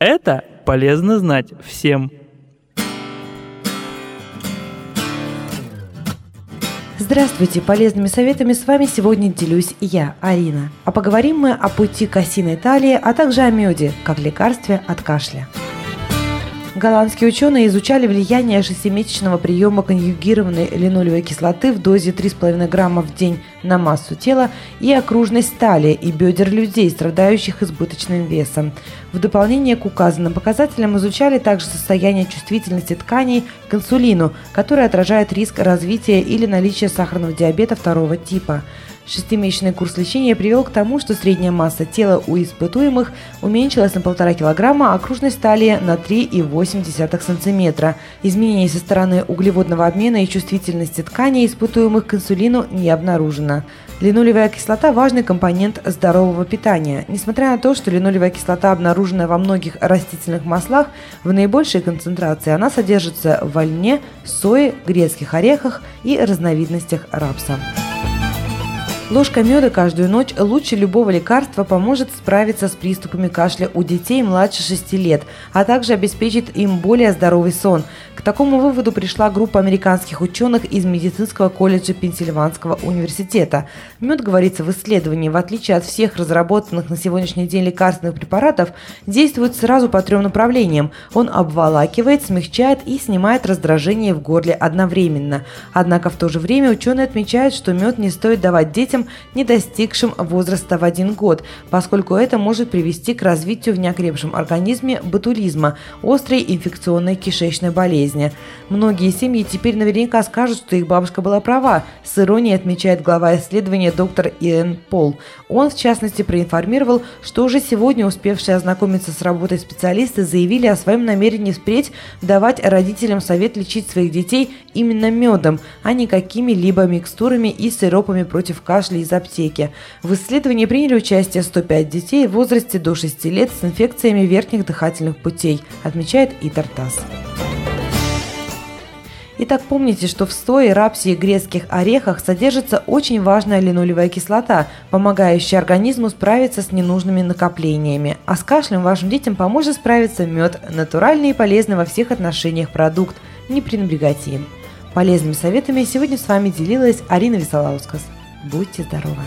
Это полезно знать всем. Здравствуйте! Полезными советами с вами сегодня делюсь я, Арина. А поговорим мы о пути к осиной талии, а также о меде, как лекарстве от кашля. Голландские ученые изучали влияние шестимесячного приема конъюгированной линолевой кислоты в дозе 3,5 грамма в день на массу тела и окружность талии и бедер людей, страдающих избыточным весом. В дополнение к указанным показателям изучали также состояние чувствительности тканей к инсулину, который отражает риск развития или наличия сахарного диабета второго типа. Шестимесячный курс лечения привел к тому, что средняя масса тела у испытуемых уменьшилась на полтора килограмма, а окружность талии на 3,8 сантиметра. Изменений со стороны углеводного обмена и чувствительности тканей испытуемых к инсулину не обнаружено. Линолевая кислота – важный компонент здорового питания. Несмотря на то, что линолевая кислота обнаружена во многих растительных маслах, в наибольшей концентрации она содержится в льне, сое, грецких орехах и разновидностях рапса. Ложка меда каждую ночь лучше любого лекарства поможет справиться с приступами кашля у детей младше 6 лет, а также обеспечит им более здоровый сон. К такому выводу пришла группа американских ученых из медицинского колледжа Пенсильванского университета. Мед, говорится в исследовании, в отличие от всех разработанных на сегодняшний день лекарственных препаратов, действует сразу по трем направлениям. Он обволакивает, смягчает и снимает раздражение в горле одновременно. Однако в то же время ученые отмечают, что мед не стоит давать детям, детям, не достигшим возраста в один год, поскольку это может привести к развитию в неокрепшем организме ботулизма, острой инфекционной кишечной болезни. Многие семьи теперь наверняка скажут, что их бабушка была права, с иронией отмечает глава исследования доктор Иэн Пол. Он, в частности, проинформировал, что уже сегодня успевшие ознакомиться с работой специалисты заявили о своем намерении впредь давать родителям совет лечить своих детей именно медом, а не какими-либо микстурами и сиропами против кашля нашли из аптеки. В исследовании приняли участие 105 детей в возрасте до 6 лет с инфекциями верхних дыхательных путей, отмечает Итартас. Итак, помните, что в сое, рапсе и грецких орехах содержится очень важная линолевая кислота, помогающая организму справиться с ненужными накоплениями. А с кашлем вашим детям поможет справиться мед, натуральный и полезный во всех отношениях продукт. Не пренебрегайте им. Полезными советами сегодня с вами делилась Арина Висолаускас. Будьте здоровы!